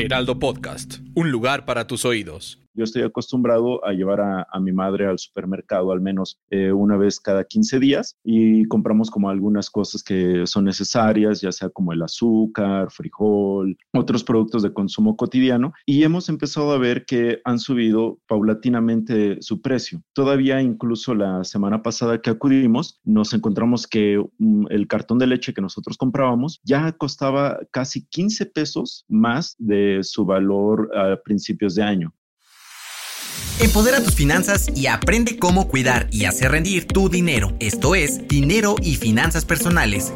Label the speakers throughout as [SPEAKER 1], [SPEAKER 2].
[SPEAKER 1] Heraldo Podcast, un lugar para tus oídos.
[SPEAKER 2] Yo estoy acostumbrado a llevar a, mi madre al supermercado al menos eh, una vez cada 15 días y compramos como algunas cosas que son necesarias, ya sea como el azúcar, frijol, otros productos de consumo cotidiano y hemos empezado a ver que han subido paulatinamente su precio. Todavía incluso la semana pasada que acudimos nos encontramos que mm, el cartón de leche que nosotros comprábamos ya costaba casi 15 pesos más de su valor a principios de año.
[SPEAKER 3] Empodera tus finanzas y aprende cómo cuidar y hacer rendir tu dinero. Esto es Dinero y Finanzas Personales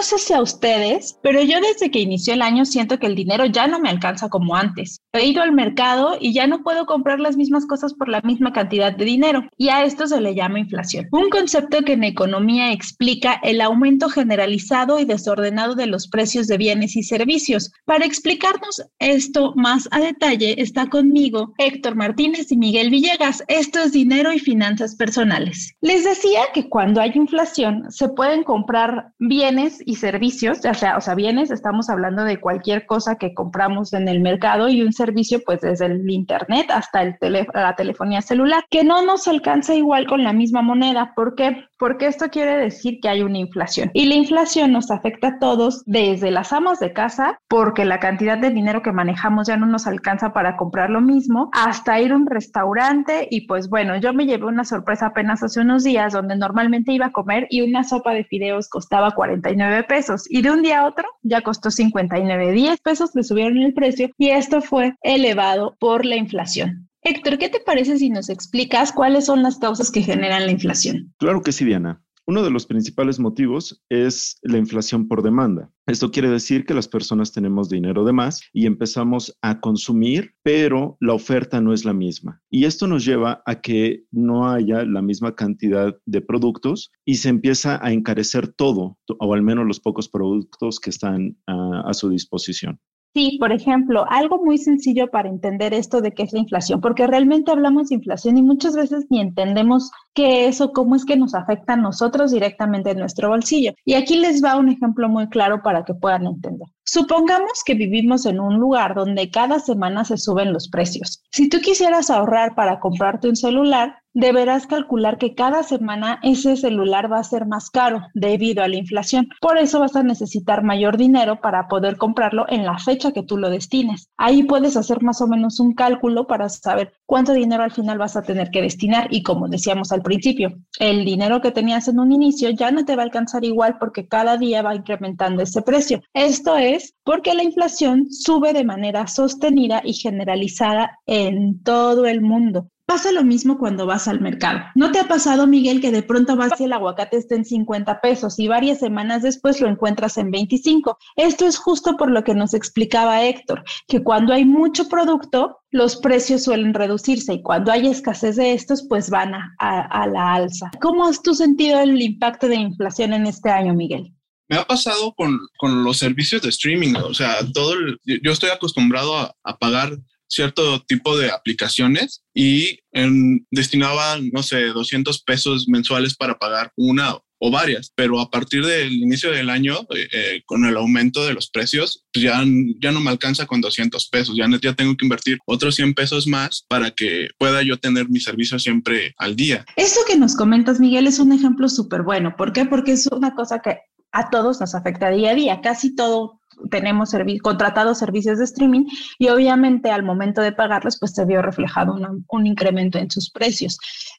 [SPEAKER 4] no sé si a ustedes, pero yo desde que inició el año siento que el dinero ya no me alcanza como antes. He ido al mercado y ya no puedo comprar las mismas cosas por la misma cantidad de dinero y a esto se le llama inflación. Un concepto que en economía explica el aumento generalizado y desordenado de los precios de bienes y servicios. Para explicarnos esto más a detalle está conmigo Héctor Martínez y Miguel Villegas. Esto es dinero y finanzas personales. Les decía que cuando hay inflación se pueden comprar bienes y servicios, ya sea, o sea, bienes, estamos hablando de cualquier cosa que compramos en el mercado y un servicio, pues desde el internet hasta el la telefonía celular, que no nos alcanza igual con la misma moneda. ¿Por qué? Porque esto quiere decir que hay una inflación y la inflación nos afecta a todos desde las amas de casa, porque la cantidad de dinero que manejamos ya no nos alcanza para comprar lo mismo, hasta ir a un restaurante y pues bueno, yo me llevé una sorpresa apenas hace unos días donde normalmente iba a comer y una sopa de fideos costaba 49 pesos y de un día a otro ya costó 59, 10 pesos le subieron el precio y esto fue elevado por la inflación. Héctor, ¿qué te parece si nos explicas cuáles son las causas que generan la inflación?
[SPEAKER 2] Claro que sí, Diana. Uno de los principales motivos es la inflación por demanda. Esto quiere decir que las personas tenemos dinero de más y empezamos a consumir, pero la oferta no es la misma. Y esto nos lleva a que no haya la misma cantidad de productos y se empieza a encarecer todo, o al menos los pocos productos que están a, a su disposición.
[SPEAKER 4] Sí, por ejemplo, algo muy sencillo para entender esto de qué es la inflación, porque realmente hablamos de inflación y muchas veces ni entendemos qué es o cómo es que nos afecta a nosotros directamente en nuestro bolsillo. Y aquí les va un ejemplo muy claro para que puedan entender. Supongamos que vivimos en un lugar donde cada semana se suben los precios. Si tú quisieras ahorrar para comprarte un celular, deberás calcular que cada semana ese celular va a ser más caro debido a la inflación. Por eso vas a necesitar mayor dinero para poder comprarlo en la fecha que tú lo destines. Ahí puedes hacer más o menos un cálculo para saber cuánto dinero al final vas a tener que destinar y como decíamos al principio, el dinero que tenías en un inicio ya no te va a alcanzar igual porque cada día va incrementando ese precio. Esto es porque la inflación sube de manera sostenida y generalizada en todo el mundo. Pasa lo mismo cuando vas al mercado. ¿No te ha pasado, Miguel, que de pronto vas y el aguacate está en 50 pesos y varias semanas después lo encuentras en 25? Esto es justo por lo que nos explicaba Héctor, que cuando hay mucho producto, los precios suelen reducirse y cuando hay escasez de estos, pues van a, a la alza. ¿Cómo has tú sentido el impacto de inflación en este año, Miguel?
[SPEAKER 5] Me ha pasado con, con, los servicios de streaming, o sea, todo yo estoy acostumbrado a, a, pagar cierto tipo de aplicaciones y en, destinaba, no sé, 200 pesos mensuales para pagar una o varias, pero a partir del inicio del año, eh, eh, con el aumento de los precios, pues ya, ya no me alcanza con 200 pesos, ya, ya tengo que invertir otros 100 pesos más para que pueda yo tener mi servicio siempre al día.
[SPEAKER 4] Eso que nos comentas, Miguel, es un ejemplo súper bueno. ¿Por qué? Porque es una cosa que a todos nos afecta día a día, casi todo tenemos contratados servicios de streaming y obviamente al momento de pagarlos pues se vio reflejado un incremento en sus precios.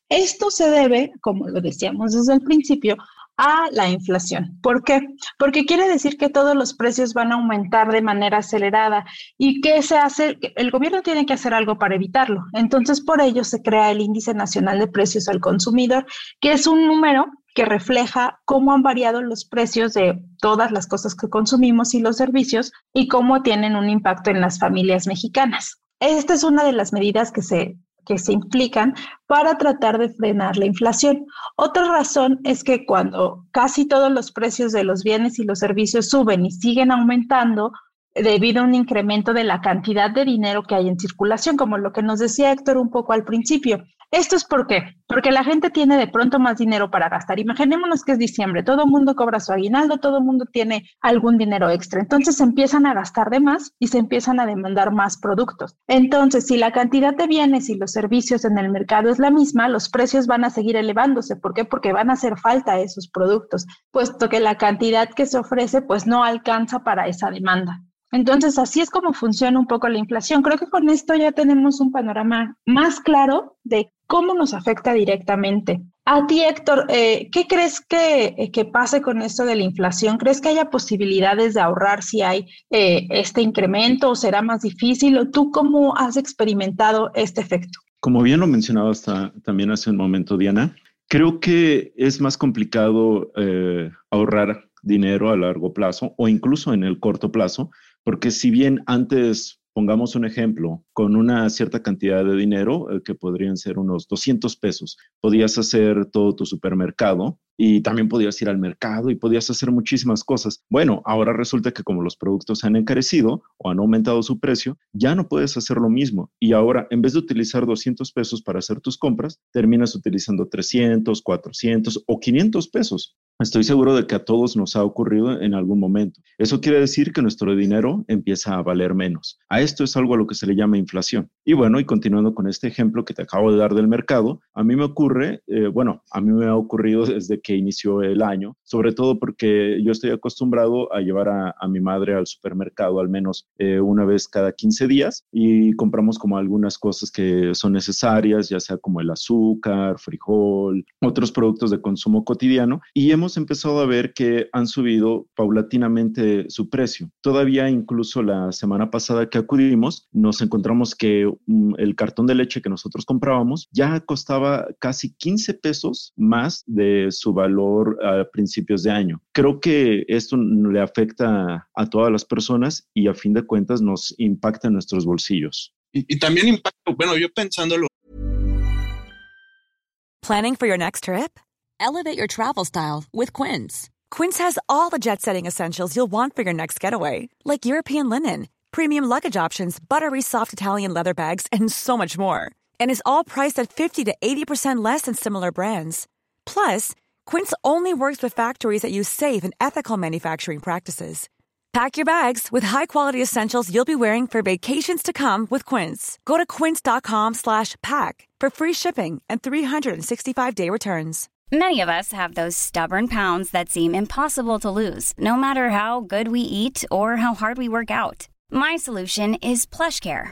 [SPEAKER 4] Esto se debe, como lo decíamos desde el principio, a la inflación. ¿Por qué? Porque quiere decir que todos los precios van a aumentar de manera acelerada y que se hace, el gobierno tiene que hacer algo para evitarlo. Entonces, por ello se crea el Índice Nacional de Precios al Consumidor, que es un número que refleja cómo han variado los precios de todas las cosas que consumimos y los servicios y cómo tienen un impacto en las familias mexicanas. Esta es una de las medidas que se que se implican para tratar de frenar la inflación. Otra razón es que cuando casi todos los precios de los bienes y los servicios suben y siguen aumentando, debido a un incremento de la cantidad de dinero que hay en circulación, como lo que nos decía Héctor un poco al principio. ¿Esto es por qué? Porque la gente tiene de pronto más dinero para gastar. Imaginémonos que es diciembre, todo el mundo cobra su aguinaldo, todo el mundo tiene algún dinero extra. Entonces se empiezan a gastar de más y se empiezan a demandar más productos. Entonces, si la cantidad de bienes y los servicios en el mercado es la misma, los precios van a seguir elevándose. ¿Por qué? Porque van a hacer falta esos productos, puesto que la cantidad que se ofrece pues no alcanza para esa demanda. Entonces, así es como funciona un poco la inflación. Creo que con esto ya tenemos un panorama más claro de cómo nos afecta directamente. A ti, Héctor, eh, ¿qué crees que, que, pase con esto de la inflación? ¿Crees que haya posibilidades de ahorrar si hay eh, este incremento o será más difícil? ¿O tú cómo has experimentado este efecto?
[SPEAKER 2] Como bien lo mencionabas también hace un momento, Diana, creo que es más complicado eh, ahorrar dinero a largo plazo o incluso en el corto plazo porque si bien antes, pongamos un ejemplo, con una cierta cantidad de dinero, eh, que podrían ser unos 200 pesos, podías hacer todo tu supermercado y también podías ir al mercado y podías hacer muchísimas cosas. Bueno, ahora resulta que como los productos se han encarecido o han aumentado su precio, ya no puedes hacer lo mismo. Y ahora, en vez de utilizar 200 pesos para hacer tus compras, terminas utilizando 300, 400 o 500 pesos. Estoy seguro de que a todos nos ha ocurrido en algún momento. Eso quiere decir que nuestro dinero empieza a valer menos. A esto es algo a lo que se le llama inflación. Y bueno, y continuando con este ejemplo que te acabo de dar del mercado, a mí me ocurre, eh, bueno, a mí me ha ocurrido desde que inició el año, sobre todo porque yo estoy acostumbrado a llevar a, mi madre al supermercado al menos eh, una vez cada 15 días y compramos como algunas cosas que son necesarias, ya sea como el azúcar, frijol, otros productos de consumo cotidiano. Y hemos empezado a ver que han subido paulatinamente su precio. Todavía incluso la semana pasada que acudimos, nos encontramos que mm, el cartón de leche que nosotros comprábamos ya costaba casi 15 pesos más de su valor a principios de año. Creo que esto le afecta a todas las personas y a fin de cuentas nos impacta en nuestros bolsillos.
[SPEAKER 5] Y, y también impacta, bueno, yo pensándolo.
[SPEAKER 6] Planning for your next trip? Elevate your travel style with Quince. Quince has all the jet setting essentials you'll want for your next getaway, like European linen, premium luggage options, buttery soft Italian leather bags, and so much more. And is all priced at 50 to 80% less than similar brands. Plus, Quince only works with factories that use safe and ethical manufacturing practices. Pack your bags with high-quality essentials you'll be wearing for vacations to come with Quince. Go to quince.com/pack for free shipping and 365-day returns.
[SPEAKER 7] Many of us have those stubborn pounds that seem impossible to lose, no matter how good we eat or how hard we work out. My solution is PlushCare.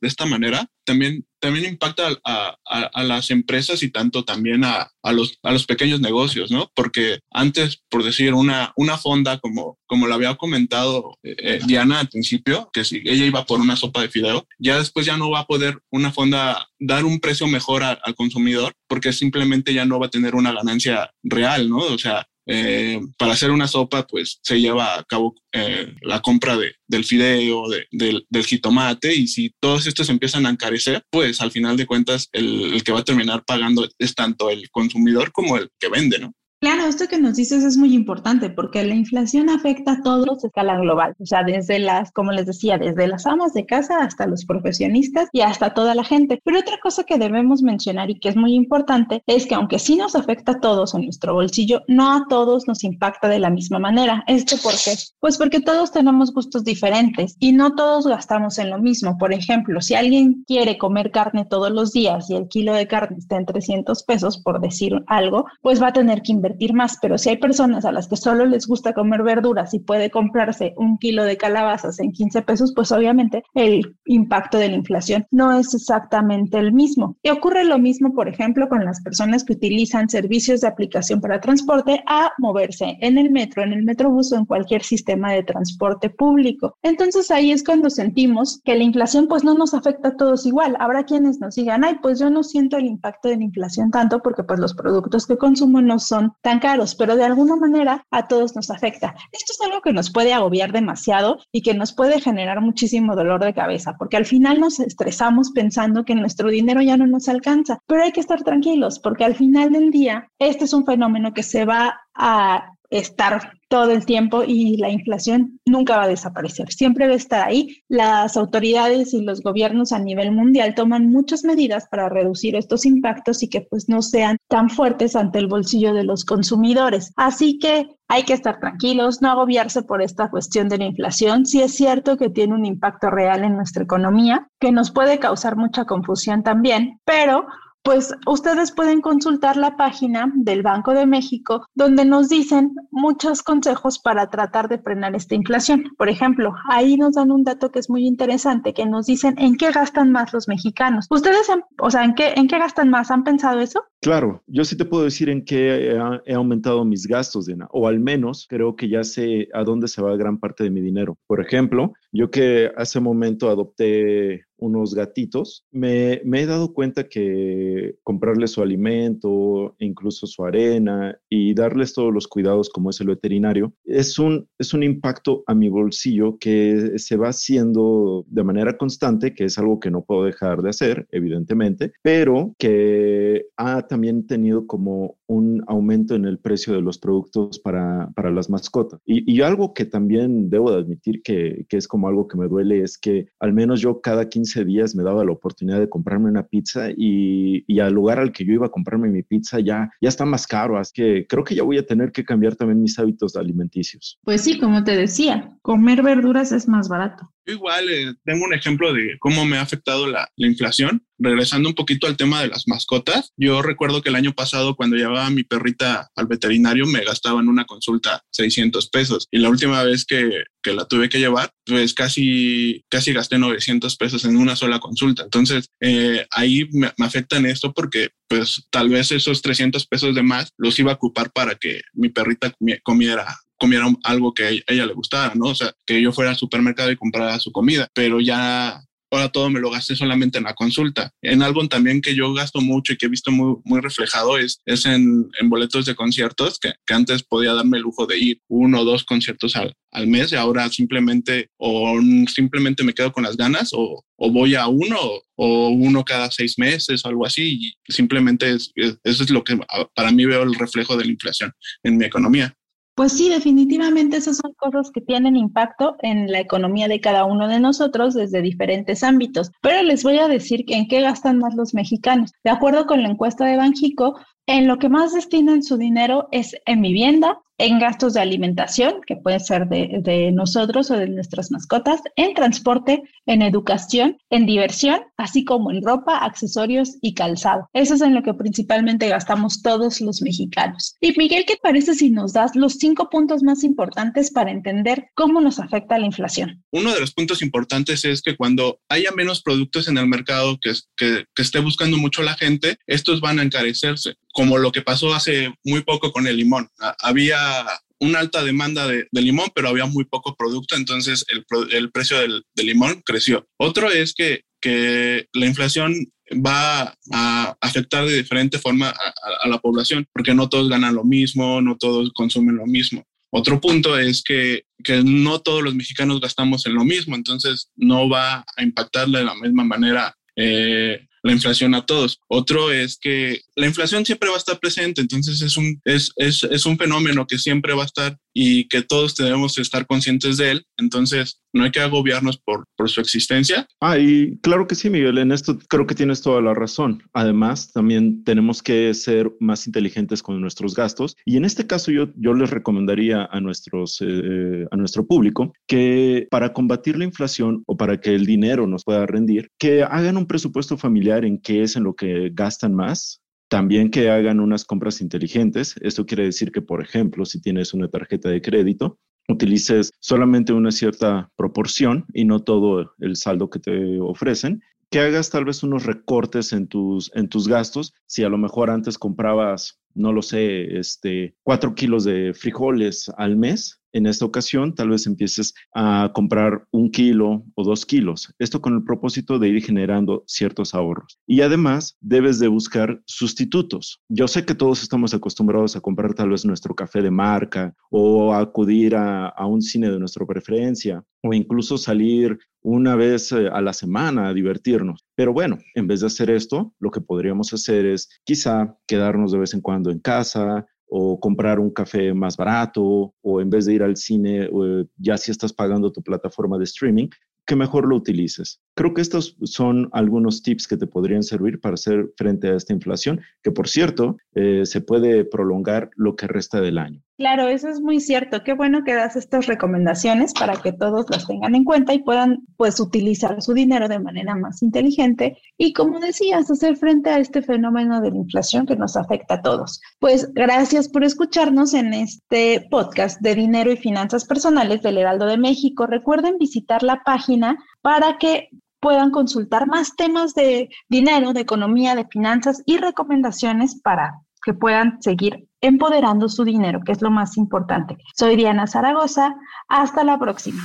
[SPEAKER 5] De esta manera, también, también impacta a, a, las empresas y tanto también a, a, los, a los pequeños negocios, ¿no? Porque antes, por decir, una, una fonda, como, como lo había comentado eh, eh, Diana al principio, que si ella iba por una sopa de fideo, ya después ya no va a poder una fonda dar un precio mejor al consumidor porque simplemente ya no va a tener una ganancia real, ¿no? O sea, eh, para hacer una sopa, pues se lleva a cabo eh, la compra de, del fideo, de, del, del, jitomate, y si todos estos empiezan a encarecer, pues al final de cuentas el, el que va a terminar pagando es tanto el consumidor como el que vende, ¿no?
[SPEAKER 4] Claro, esto que nos dices es muy importante porque la inflación afecta a todos a escala global, o sea, desde las, como les decía, desde las amas de casa hasta los profesionistas y hasta toda la gente. Pero otra cosa que debemos mencionar y que es muy importante es que aunque sí nos afecta a todos en nuestro bolsillo, no a todos nos impacta de la misma manera. ¿Esto por qué? Pues porque todos tenemos gustos diferentes y no todos gastamos en lo mismo. Por ejemplo, si alguien quiere comer carne todos los días y el kilo de carne está en 300 pesos, por decir algo, pues va a tener que invertir más, pero si hay personas a las que solo les gusta comer verduras y puede comprarse un kilo de calabazas en 15 pesos, pues obviamente el impacto de la inflación no es exactamente el mismo. Y ocurre lo mismo, por ejemplo, con las personas que utilizan servicios de aplicación para transporte a moverse en el metro, en el metrobús o en cualquier sistema de transporte público. Entonces ahí es cuando sentimos que la inflación pues no nos afecta a todos igual. Habrá quienes nos digan, ay, pues yo no siento el impacto de la inflación tanto porque pues los productos que consumo no son tan caros, pero de alguna manera a todos nos afecta. Esto es algo que nos puede agobiar demasiado y que nos puede generar muchísimo dolor de cabeza, porque al final nos estresamos pensando que nuestro dinero ya no nos alcanza, pero hay que estar tranquilos porque al final del día este es un fenómeno que se va a estar todo el tiempo y la inflación nunca va a desaparecer, siempre va a estar ahí. Las autoridades y los gobiernos a nivel mundial toman muchas medidas para reducir estos impactos y que pues no sean tan fuertes ante el bolsillo de los consumidores. Así que hay que estar tranquilos, no agobiarse por esta cuestión de la inflación. Sí es cierto que tiene un impacto real en nuestra economía, que nos puede causar mucha confusión también, pero pues ustedes pueden consultar la página del Banco de México donde nos dicen muchos consejos para tratar de frenar esta inflación. Por ejemplo, ahí nos dan un dato que es muy interesante, que nos dicen en qué gastan más los mexicanos. ¿Ustedes, o sea, en qué, en qué gastan más? ¿Han pensado eso?
[SPEAKER 2] Claro, yo sí te puedo decir en qué he, aumentado mis gastos, Diana, o al menos creo que ya sé a dónde se va gran parte de mi dinero. Por ejemplo, yo que hace momento adopté unos gatitos, me, he dado cuenta que comprarles su alimento, incluso su arena y darles todos los cuidados como es el veterinario, es un, es un impacto a mi bolsillo que se va haciendo de manera constante, que es algo que no puedo dejar de hacer, evidentemente, pero que ha también tenido como un aumento en el precio de los productos para, para las mascotas. Y, y, algo que también debo de admitir que, que es como algo que me duele es que al menos yo cada 15 días me daba la oportunidad de comprarme una pizza y, y, al lugar al que yo iba a comprarme mi pizza ya, ya está más caro, así que creo que ya voy a tener que cambiar también mis hábitos alimenticios.
[SPEAKER 4] Pues sí, como te decía, comer verduras es más barato.
[SPEAKER 5] Yo igual eh, tengo un ejemplo de cómo me ha afectado la, la, inflación. Regresando un poquito al tema de las mascotas, yo recuerdo que el año pasado cuando llevaba a mi perrita al veterinario me gastaba en una consulta 600 pesos y la última vez que, que la tuve que llevar, pues casi, casi gasté 900 pesos en una sola consulta. Entonces, eh, ahí me, me afectan esto porque pues tal vez esos 300 pesos de más los iba a ocupar para que mi perrita comiera comiera algo que a ella le gustara, ¿no? O sea, que yo fuera al supermercado y comprara su comida, pero ya ahora todo me lo gasté solamente en la consulta. En algo también que yo gasto mucho y que he visto muy, muy reflejado es, es en, en boletos de conciertos, que, que, antes podía darme el lujo de ir uno o dos conciertos al, al mes y ahora simplemente o simplemente me quedo con las ganas o, o voy a uno o uno cada seis meses o algo así y simplemente es, eso es lo que para mí veo el reflejo de la inflación en mi economía.
[SPEAKER 4] Pues sí, definitivamente esas son cosas que tienen impacto en la economía de cada uno de nosotros desde diferentes ámbitos. Pero les voy a decir en qué gastan más los mexicanos. De acuerdo con la encuesta de Banjico, en lo que más destinan su dinero es en vivienda, en gastos de alimentación, que puede ser de, nosotros o de nuestras mascotas, en transporte, en educación, en diversión, así como en ropa, accesorios y calzado. Eso es en lo que principalmente gastamos todos los mexicanos. Y Miguel, ¿qué parece si nos das los cinco puntos más importantes para entender cómo nos afecta la inflación?
[SPEAKER 5] Uno de los puntos importantes es que cuando haya menos productos en el mercado que, que esté buscando mucho la gente, estos van a encarecerse como lo que pasó hace muy poco con el limón. Había una alta demanda de, limón, pero había muy poco producto, entonces el, precio del, limón creció. Otro es que, que la inflación va a afectar de diferente forma a, la población, porque no todos ganan lo mismo, no todos consumen lo mismo. Otro punto es que, que no todos los mexicanos gastamos en lo mismo, entonces no va a impactar de la misma manera eh, la inflación a todos. Otro es que la inflación siempre va a estar presente, entonces es un, es, es, es un fenómeno que siempre va a estar y que todos debemos estar conscientes de él. Entonces, no hay que agobiarnos por, por su existencia.
[SPEAKER 2] Ah, y claro que sí, Miguel, en esto creo que tienes toda la razón. Además, también tenemos que ser más inteligentes con nuestros gastos. Y en este caso, yo, yo les recomendaría a, nuestros, eh, a nuestro público que para combatir la inflación o para que el dinero nos pueda rendir, que hagan un presupuesto familiar en qué es en lo que gastan más También que hagan unas compras inteligentes. Esto quiere decir que, por ejemplo, si tienes una tarjeta de crédito, utilices solamente una cierta proporción y no todo el saldo que te ofrecen que hagas tal vez unos recortes en tus, en tus gastos. Si a lo mejor antes comprabas, no lo sé, este, cuatro kilos de frijoles al mes, en esta ocasión tal vez empieces a comprar un kilo o dos kilos. Esto con el propósito de ir generando ciertos ahorros. Y además debes de buscar sustitutos. Yo sé que todos estamos acostumbrados a comprar tal vez nuestro café de marca o acudir a, un cine de nuestra preferencia o incluso salir una vez eh, a la semana a divertirnos. Pero bueno, en vez de hacer esto, lo que podríamos hacer es quizá quedarnos de vez en cuando en casa, o comprar un café más barato, o en vez de ir al cine, ya si estás pagando tu plataforma de streaming, que mejor lo utilices. Creo que estos son algunos tips que te podrían servir para hacer frente a esta inflación, que por cierto, eh, se puede prolongar lo que resta del año.
[SPEAKER 4] Claro, eso es muy cierto. Qué bueno que das estas recomendaciones para que todos las tengan en cuenta y puedan pues utilizar su dinero de manera más inteligente y como decías, hacer frente a este fenómeno de la inflación que nos afecta a todos. Pues gracias por escucharnos en este podcast de dinero y finanzas personales del Heraldo de México. Recuerden visitar la página para que puedan consultar más temas de dinero, de economía, de finanzas y recomendaciones para que puedan seguir empoderando su dinero, que es lo más importante. Soy Diana Zaragoza, hasta la próxima.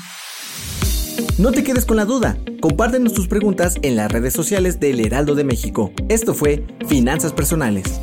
[SPEAKER 3] No te quedes con la duda, compártenos tus preguntas en las redes sociales del Heraldo de México. Esto fue Finanzas Personales.